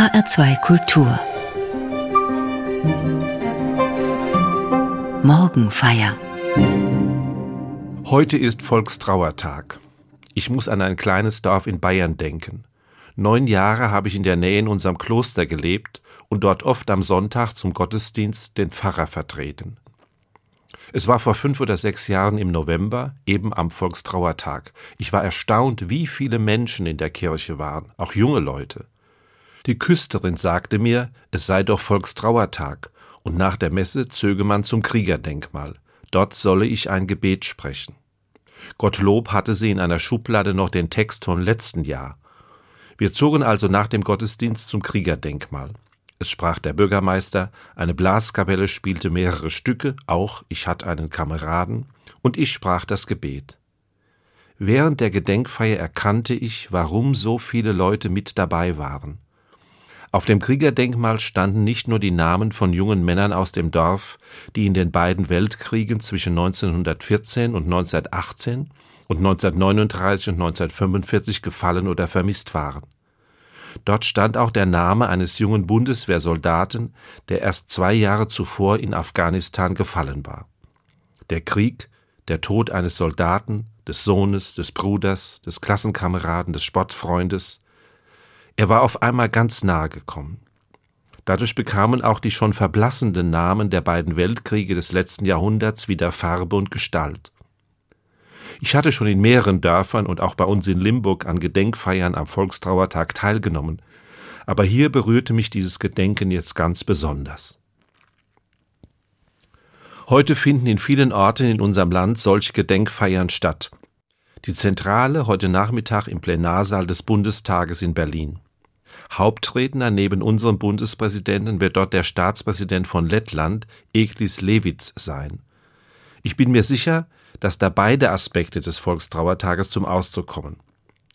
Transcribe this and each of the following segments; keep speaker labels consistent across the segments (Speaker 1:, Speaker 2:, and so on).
Speaker 1: HR2 Kultur Morgenfeier
Speaker 2: Heute ist Volkstrauertag. Ich muss an ein kleines Dorf in Bayern denken. Neun Jahre habe ich in der Nähe in unserem Kloster gelebt und dort oft am Sonntag zum Gottesdienst den Pfarrer vertreten. Es war vor fünf oder sechs Jahren im November, eben am Volkstrauertag. Ich war erstaunt, wie viele Menschen in der Kirche waren, auch junge Leute. Die Küsterin sagte mir, es sei doch Volkstrauertag, und nach der Messe zöge man zum Kriegerdenkmal. Dort solle ich ein Gebet sprechen. Gottlob hatte sie in einer Schublade noch den Text vom letzten Jahr. Wir zogen also nach dem Gottesdienst zum Kriegerdenkmal. Es sprach der Bürgermeister, eine Blaskapelle spielte mehrere Stücke, auch ich hatte einen Kameraden, und ich sprach das Gebet. Während der Gedenkfeier erkannte ich, warum so viele Leute mit dabei waren. Auf dem Kriegerdenkmal standen nicht nur die Namen von jungen Männern aus dem Dorf, die in den beiden Weltkriegen zwischen 1914 und 1918 und 1939 und 1945 gefallen oder vermisst waren. Dort stand auch der Name eines jungen Bundeswehrsoldaten, der erst zwei Jahre zuvor in Afghanistan gefallen war. Der Krieg, der Tod eines Soldaten, des Sohnes, des Bruders, des Klassenkameraden, des Sportfreundes. Er war auf einmal ganz nahe gekommen. Dadurch bekamen auch die schon verblassenden Namen der beiden Weltkriege des letzten Jahrhunderts wieder Farbe und Gestalt. Ich hatte schon in mehreren Dörfern und auch bei uns in Limburg an Gedenkfeiern am Volkstrauertag teilgenommen, aber hier berührte mich dieses Gedenken jetzt ganz besonders. Heute finden in vielen Orten in unserem Land solche Gedenkfeiern statt. Die Zentrale heute Nachmittag im Plenarsaal des Bundestages in Berlin. Hauptredner neben unserem Bundespräsidenten wird dort der Staatspräsident von Lettland, Eglis Levits, sein. Ich bin mir sicher, dass da beide Aspekte des Volkstrauertages zum Ausdruck kommen.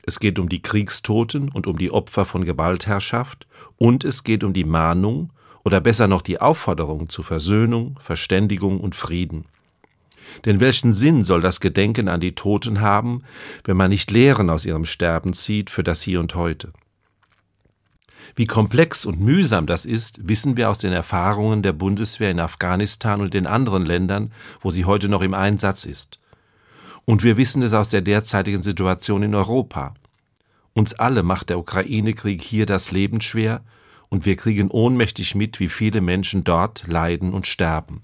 Speaker 2: Es geht um die Kriegstoten und um die Opfer von Gewaltherrschaft und es geht um die Mahnung oder besser noch die Aufforderung zu Versöhnung, Verständigung und Frieden. Denn welchen Sinn soll das Gedenken an die Toten haben, wenn man nicht Lehren aus ihrem Sterben zieht für das Hier und heute? Wie komplex und mühsam das ist, wissen wir aus den Erfahrungen der Bundeswehr in Afghanistan und den anderen Ländern, wo sie heute noch im Einsatz ist. Und wir wissen es aus der derzeitigen Situation in Europa. Uns alle macht der Ukraine-Krieg hier das Leben schwer und wir kriegen ohnmächtig mit, wie viele Menschen dort leiden und sterben.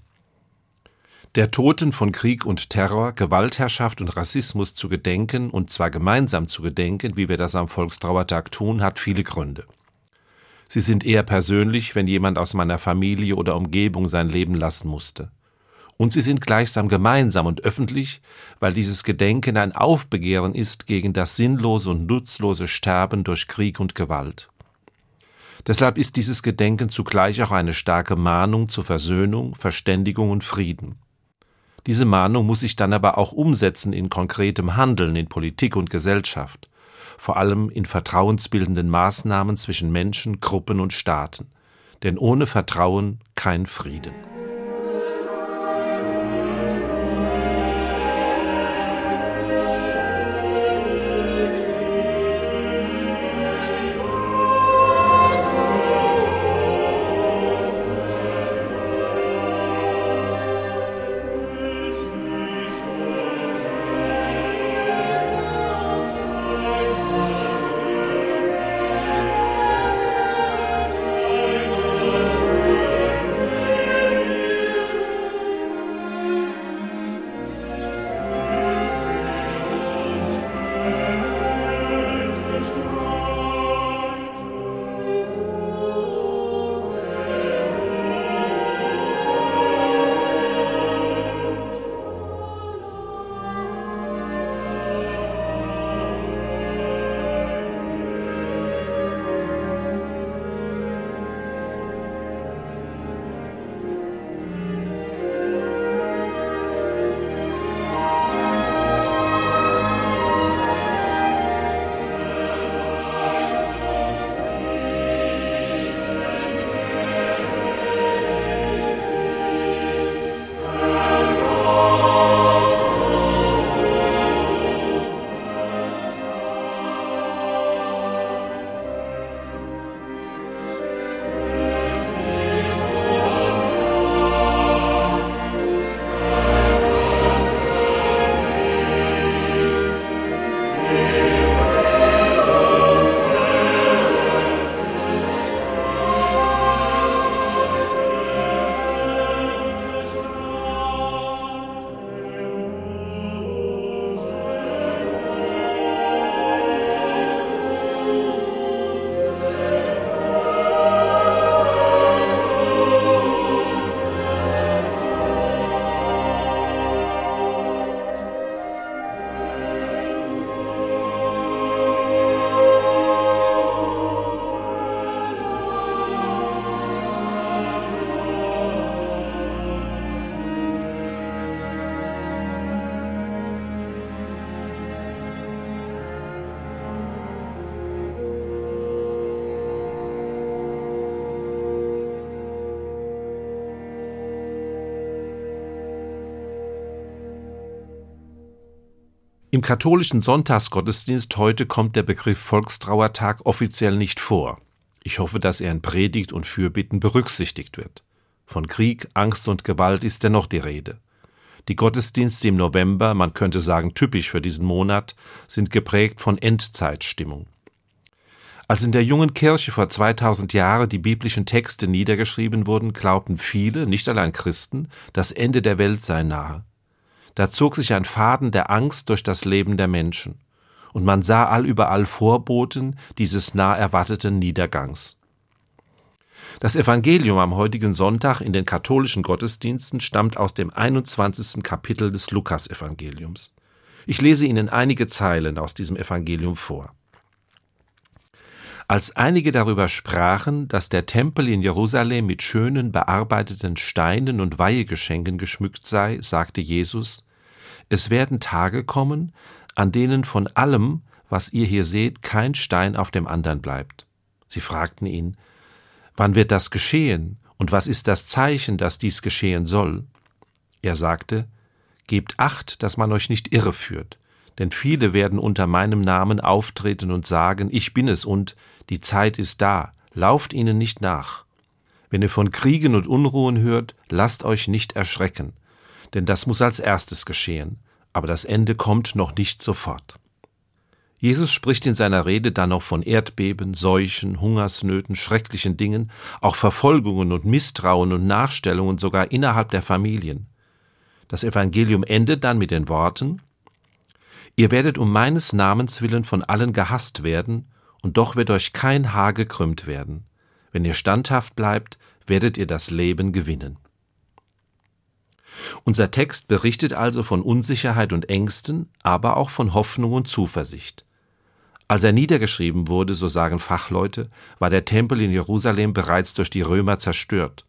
Speaker 2: Der Toten von Krieg und Terror, Gewaltherrschaft und Rassismus zu gedenken und zwar gemeinsam zu gedenken, wie wir das am Volkstrauertag tun, hat viele Gründe. Sie sind eher persönlich, wenn jemand aus meiner Familie oder Umgebung sein Leben lassen musste. Und sie sind gleichsam gemeinsam und öffentlich, weil dieses Gedenken ein Aufbegehren ist gegen das sinnlose und nutzlose Sterben durch Krieg und Gewalt. Deshalb ist dieses Gedenken zugleich auch eine starke Mahnung zur Versöhnung, Verständigung und Frieden. Diese Mahnung muss sich dann aber auch umsetzen in konkretem Handeln in Politik und Gesellschaft vor allem in vertrauensbildenden Maßnahmen zwischen Menschen, Gruppen und Staaten. Denn ohne Vertrauen kein Frieden. Im katholischen Sonntagsgottesdienst heute kommt der Begriff Volkstrauertag offiziell nicht vor. Ich hoffe, dass er in Predigt und Fürbitten berücksichtigt wird. Von Krieg, Angst und Gewalt ist dennoch die Rede. Die Gottesdienste im November, man könnte sagen typisch für diesen Monat, sind geprägt von Endzeitstimmung. Als in der jungen Kirche vor 2000 Jahren die biblischen Texte niedergeschrieben wurden, glaubten viele, nicht allein Christen, das Ende der Welt sei nahe. Da zog sich ein Faden der Angst durch das Leben der Menschen, und man sah allüberall Vorboten dieses nah erwarteten Niedergangs. Das Evangelium am heutigen Sonntag in den katholischen Gottesdiensten stammt aus dem 21. Kapitel des Lukasevangeliums. Ich lese Ihnen einige Zeilen aus diesem Evangelium vor. Als einige darüber sprachen, dass der Tempel in Jerusalem mit schönen bearbeiteten Steinen und Weihegeschenken geschmückt sei, sagte Jesus, es werden Tage kommen, an denen von allem, was ihr hier seht, kein Stein auf dem anderen bleibt. Sie fragten ihn, wann wird das geschehen und was ist das Zeichen, dass dies geschehen soll? Er sagte, Gebt acht, dass man euch nicht irreführt, denn viele werden unter meinem Namen auftreten und sagen, ich bin es und die Zeit ist da, lauft ihnen nicht nach. Wenn ihr von Kriegen und Unruhen hört, lasst euch nicht erschrecken, denn das muss als erstes geschehen, aber das Ende kommt noch nicht sofort. Jesus spricht in seiner Rede dann noch von Erdbeben, Seuchen, Hungersnöten, schrecklichen Dingen, auch Verfolgungen und Misstrauen und Nachstellungen sogar innerhalb der Familien. Das Evangelium endet dann mit den Worten Ihr werdet um meines Namens willen von allen gehasst werden, und doch wird euch kein Haar gekrümmt werden. Wenn ihr standhaft bleibt, werdet ihr das Leben gewinnen. Unser Text berichtet also von Unsicherheit und Ängsten, aber auch von Hoffnung und Zuversicht. Als er niedergeschrieben wurde, so sagen Fachleute, war der Tempel in Jerusalem bereits durch die Römer zerstört.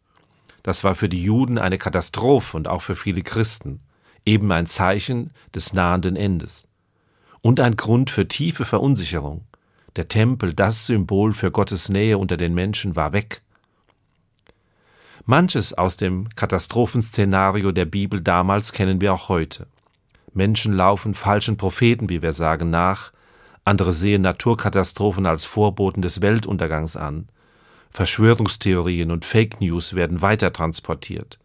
Speaker 2: Das war für die Juden eine Katastrophe und auch für viele Christen, eben ein Zeichen des nahenden Endes. Und ein Grund für tiefe Verunsicherung. Der Tempel, das Symbol für Gottes Nähe unter den Menschen, war weg. Manches aus dem Katastrophenszenario der Bibel damals kennen wir auch heute. Menschen laufen falschen Propheten, wie wir sagen, nach, andere sehen Naturkatastrophen als Vorboten des Weltuntergangs an. Verschwörungstheorien und Fake News werden weitertransportiert.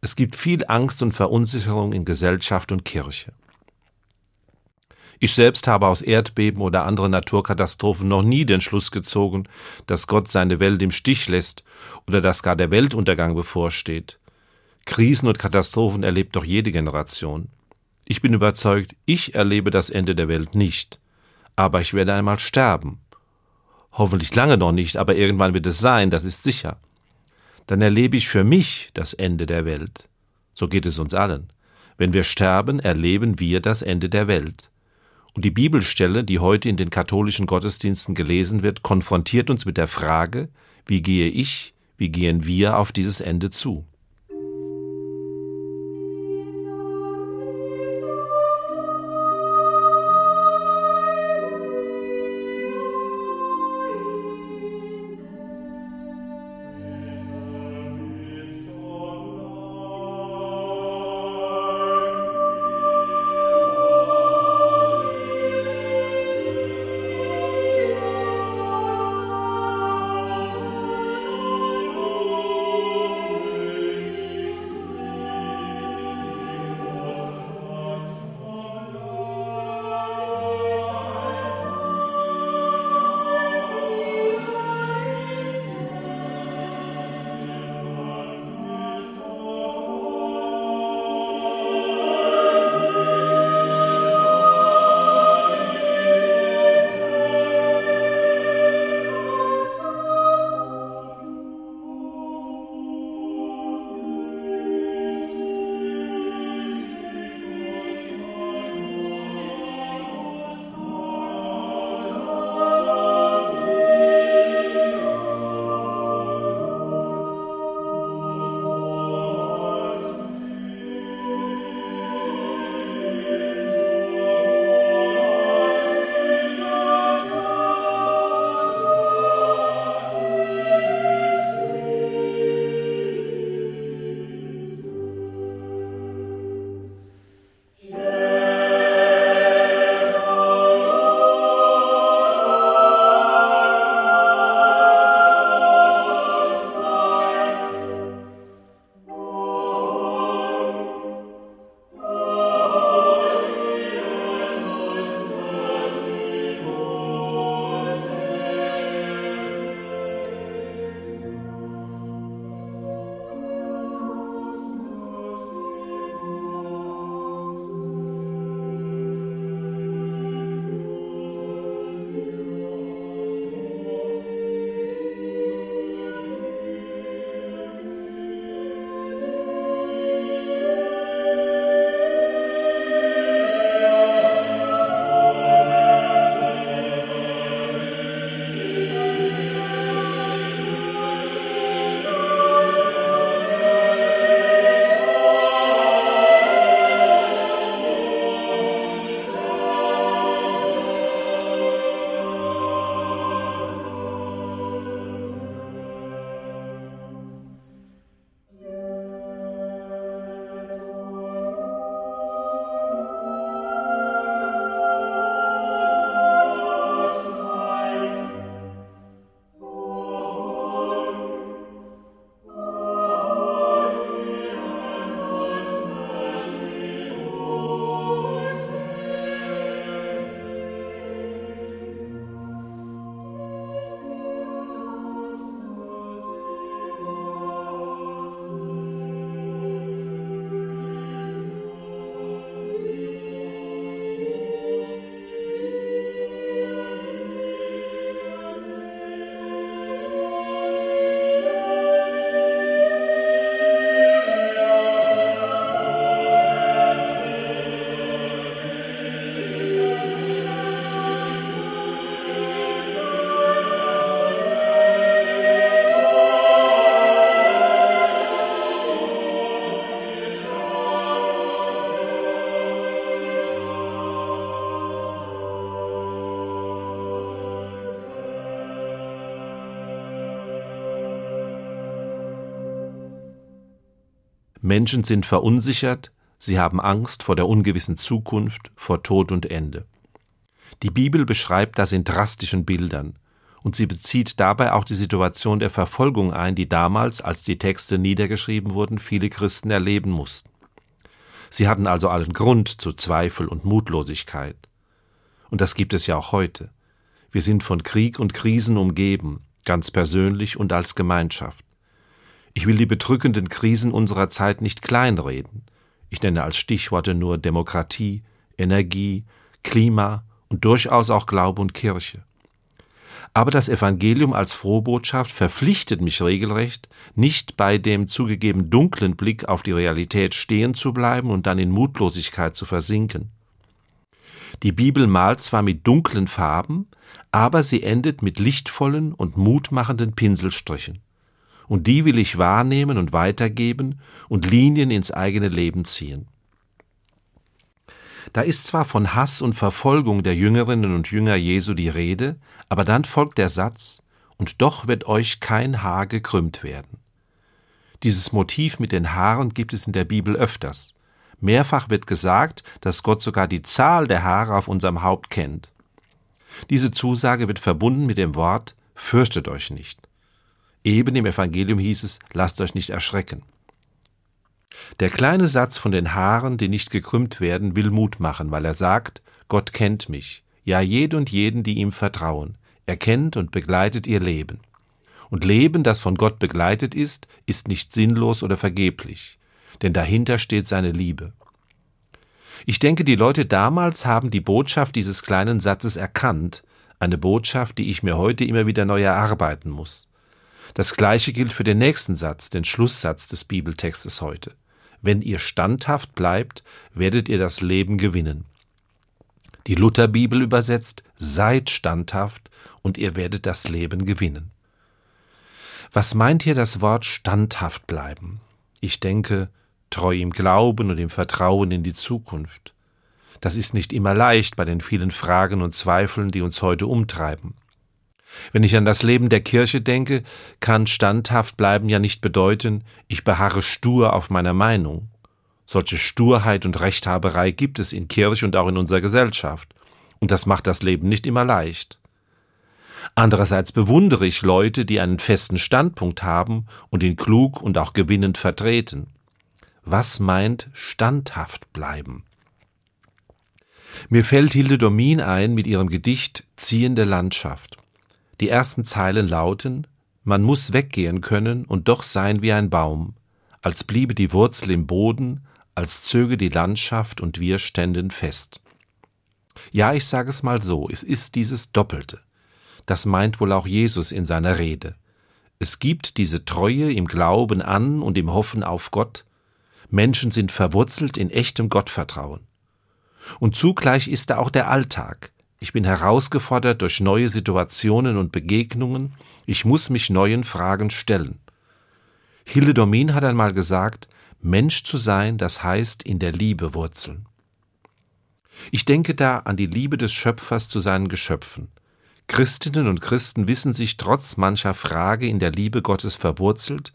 Speaker 2: Es gibt viel Angst und Verunsicherung in Gesellschaft und Kirche. Ich selbst habe aus Erdbeben oder anderen Naturkatastrophen noch nie den Schluss gezogen, dass Gott seine Welt im Stich lässt oder dass gar der Weltuntergang bevorsteht. Krisen und Katastrophen erlebt doch jede Generation. Ich bin überzeugt, ich erlebe das Ende der Welt nicht. Aber ich werde einmal sterben. Hoffentlich lange noch nicht, aber irgendwann wird es sein, das ist sicher. Dann erlebe ich für mich das Ende der Welt. So geht es uns allen. Wenn wir sterben, erleben wir das Ende der Welt. Und die Bibelstelle, die heute in den katholischen Gottesdiensten gelesen wird, konfrontiert uns mit der Frage, wie gehe ich, wie gehen wir auf dieses Ende zu? Menschen sind verunsichert, sie haben Angst vor der ungewissen Zukunft, vor Tod und Ende. Die Bibel beschreibt das in drastischen Bildern, und sie bezieht dabei auch die Situation der Verfolgung ein, die damals, als die Texte niedergeschrieben wurden, viele Christen erleben mussten. Sie hatten also allen Grund zu Zweifel und Mutlosigkeit. Und das gibt es ja auch heute. Wir sind von Krieg und Krisen umgeben, ganz persönlich und als Gemeinschaft. Ich will die bedrückenden Krisen unserer Zeit nicht kleinreden. Ich nenne als Stichworte nur Demokratie, Energie, Klima und durchaus auch Glaube und Kirche. Aber das Evangelium als Frohbotschaft verpflichtet mich regelrecht, nicht bei dem zugegeben dunklen Blick auf die Realität stehen zu bleiben und dann in Mutlosigkeit zu versinken. Die Bibel malt zwar mit dunklen Farben, aber sie endet mit lichtvollen und mutmachenden Pinselstrichen. Und die will ich wahrnehmen und weitergeben und Linien ins eigene Leben ziehen. Da ist zwar von Hass und Verfolgung der Jüngerinnen und Jünger Jesu die Rede, aber dann folgt der Satz, und doch wird euch kein Haar gekrümmt werden. Dieses Motiv mit den Haaren gibt es in der Bibel öfters. Mehrfach wird gesagt, dass Gott sogar die Zahl der Haare auf unserem Haupt kennt. Diese Zusage wird verbunden mit dem Wort Fürchtet euch nicht. Eben im Evangelium hieß es, lasst euch nicht erschrecken. Der kleine Satz von den Haaren, die nicht gekrümmt werden, will Mut machen, weil er sagt, Gott kennt mich, ja jed und jeden, die ihm vertrauen. Er kennt und begleitet ihr Leben. Und Leben, das von Gott begleitet ist, ist nicht sinnlos oder vergeblich, denn dahinter steht seine Liebe. Ich denke, die Leute damals haben die Botschaft dieses kleinen Satzes erkannt, eine Botschaft, die ich mir heute immer wieder neu erarbeiten muss. Das gleiche gilt für den nächsten Satz, den Schlusssatz des Bibeltextes heute. Wenn ihr standhaft bleibt, werdet ihr das Leben gewinnen. Die Lutherbibel übersetzt, seid standhaft und ihr werdet das Leben gewinnen. Was meint hier das Wort standhaft bleiben? Ich denke, treu im Glauben und im Vertrauen in die Zukunft. Das ist nicht immer leicht bei den vielen Fragen und Zweifeln, die uns heute umtreiben. Wenn ich an das Leben der Kirche denke, kann standhaft bleiben ja nicht bedeuten, ich beharre stur auf meiner Meinung. Solche Sturheit und Rechthaberei gibt es in Kirche und auch in unserer Gesellschaft. Und das macht das Leben nicht immer leicht. Andererseits bewundere ich Leute, die einen festen Standpunkt haben und ihn klug und auch gewinnend vertreten. Was meint standhaft bleiben? Mir fällt Hilde Domin ein mit ihrem Gedicht Ziehende Landschaft. Die ersten Zeilen lauten Man muss weggehen können und doch sein wie ein Baum, als bliebe die Wurzel im Boden, als zöge die Landschaft und wir ständen fest. Ja, ich sage es mal so, es ist dieses Doppelte. Das meint wohl auch Jesus in seiner Rede. Es gibt diese Treue im Glauben an und im Hoffen auf Gott. Menschen sind verwurzelt in echtem Gottvertrauen. Und zugleich ist da auch der Alltag, ich bin herausgefordert durch neue Situationen und Begegnungen. Ich muss mich neuen Fragen stellen. Hilde Domin hat einmal gesagt, Mensch zu sein, das heißt in der Liebe wurzeln. Ich denke da an die Liebe des Schöpfers zu seinen Geschöpfen. Christinnen und Christen wissen sich trotz mancher Frage in der Liebe Gottes verwurzelt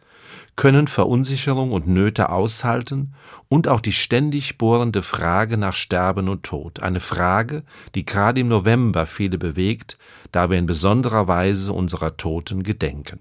Speaker 2: können Verunsicherung und Nöte aushalten und auch die ständig bohrende Frage nach Sterben und Tod, eine Frage, die gerade im November viele bewegt, da wir in besonderer Weise unserer Toten gedenken.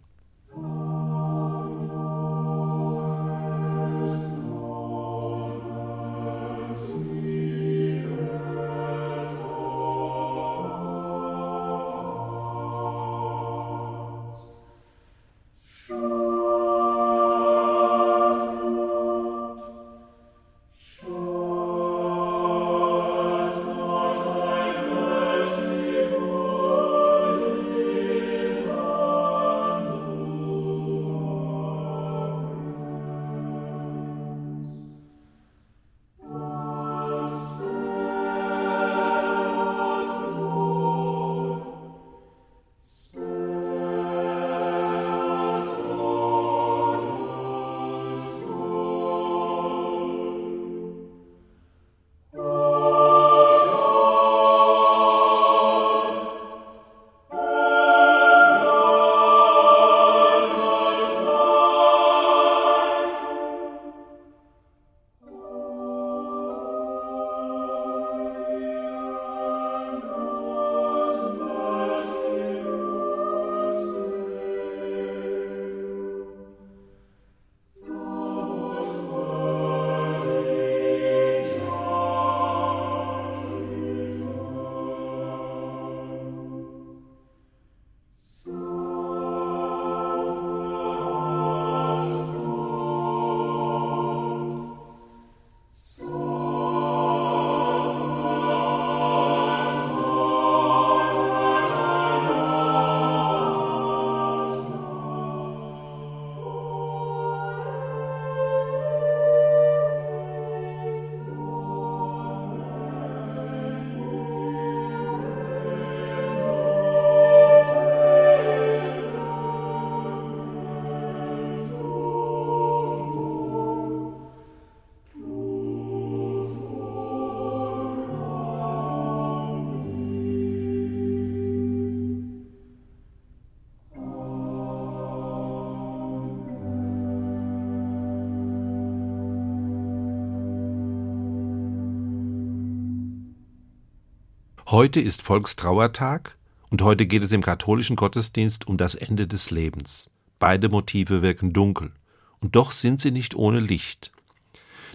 Speaker 2: Heute ist Volkstrauertag und heute geht es im katholischen Gottesdienst um das Ende des Lebens. Beide Motive wirken dunkel, und doch sind sie nicht ohne Licht.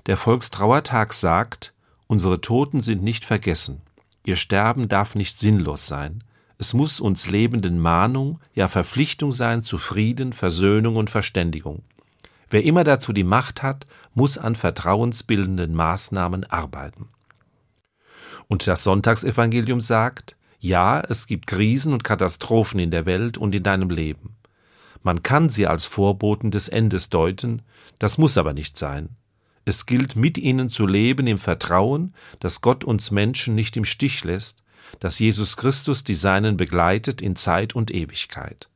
Speaker 2: Der Volkstrauertag sagt, unsere Toten sind nicht vergessen, ihr Sterben darf nicht sinnlos sein, es muss uns Lebenden Mahnung, ja Verpflichtung sein zu Frieden, Versöhnung und Verständigung. Wer immer dazu die Macht hat, muss an vertrauensbildenden Maßnahmen arbeiten. Und das Sonntagsevangelium sagt, ja, es gibt Krisen und Katastrophen in der Welt und in deinem Leben. Man kann sie als Vorboten des Endes deuten, das muss aber nicht sein. Es gilt mit ihnen zu leben im Vertrauen, dass Gott uns Menschen nicht im Stich lässt, dass Jesus Christus die Seinen begleitet in Zeit und Ewigkeit.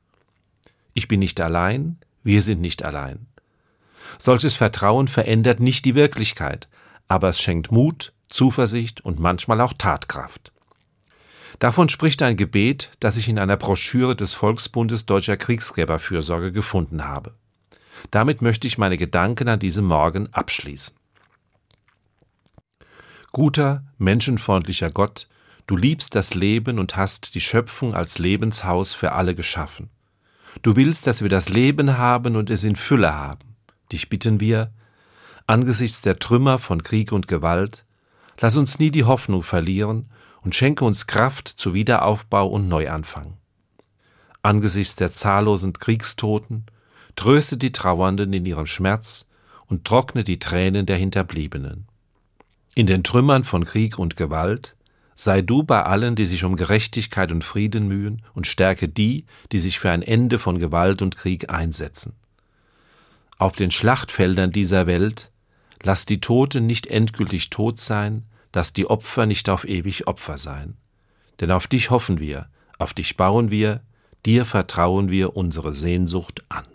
Speaker 2: Ich bin nicht allein, wir sind nicht allein. Solches Vertrauen verändert nicht die Wirklichkeit, aber es schenkt Mut, Zuversicht und manchmal auch Tatkraft. Davon spricht ein Gebet, das ich in einer Broschüre des Volksbundes Deutscher Kriegsgräberfürsorge gefunden habe. Damit möchte ich meine Gedanken an diesem Morgen abschließen. Guter, menschenfreundlicher Gott, du liebst das Leben und hast die Schöpfung als Lebenshaus für alle geschaffen. Du willst, dass wir das Leben haben und es in Fülle haben. Dich bitten wir, angesichts der Trümmer von Krieg und Gewalt, lass uns nie die Hoffnung verlieren und schenke uns Kraft zu Wiederaufbau und Neuanfang. Angesichts der zahllosen Kriegstoten, tröste die Trauernden in ihrem Schmerz und trockne die Tränen der Hinterbliebenen. In den Trümmern von Krieg und Gewalt sei du bei allen, die sich um Gerechtigkeit und Frieden mühen, und stärke die, die sich für ein Ende von Gewalt und Krieg einsetzen. Auf den Schlachtfeldern dieser Welt lass die Toten nicht endgültig tot sein, lass die Opfer nicht auf ewig Opfer sein. Denn auf dich hoffen wir, auf dich bauen wir, dir vertrauen wir unsere Sehnsucht an.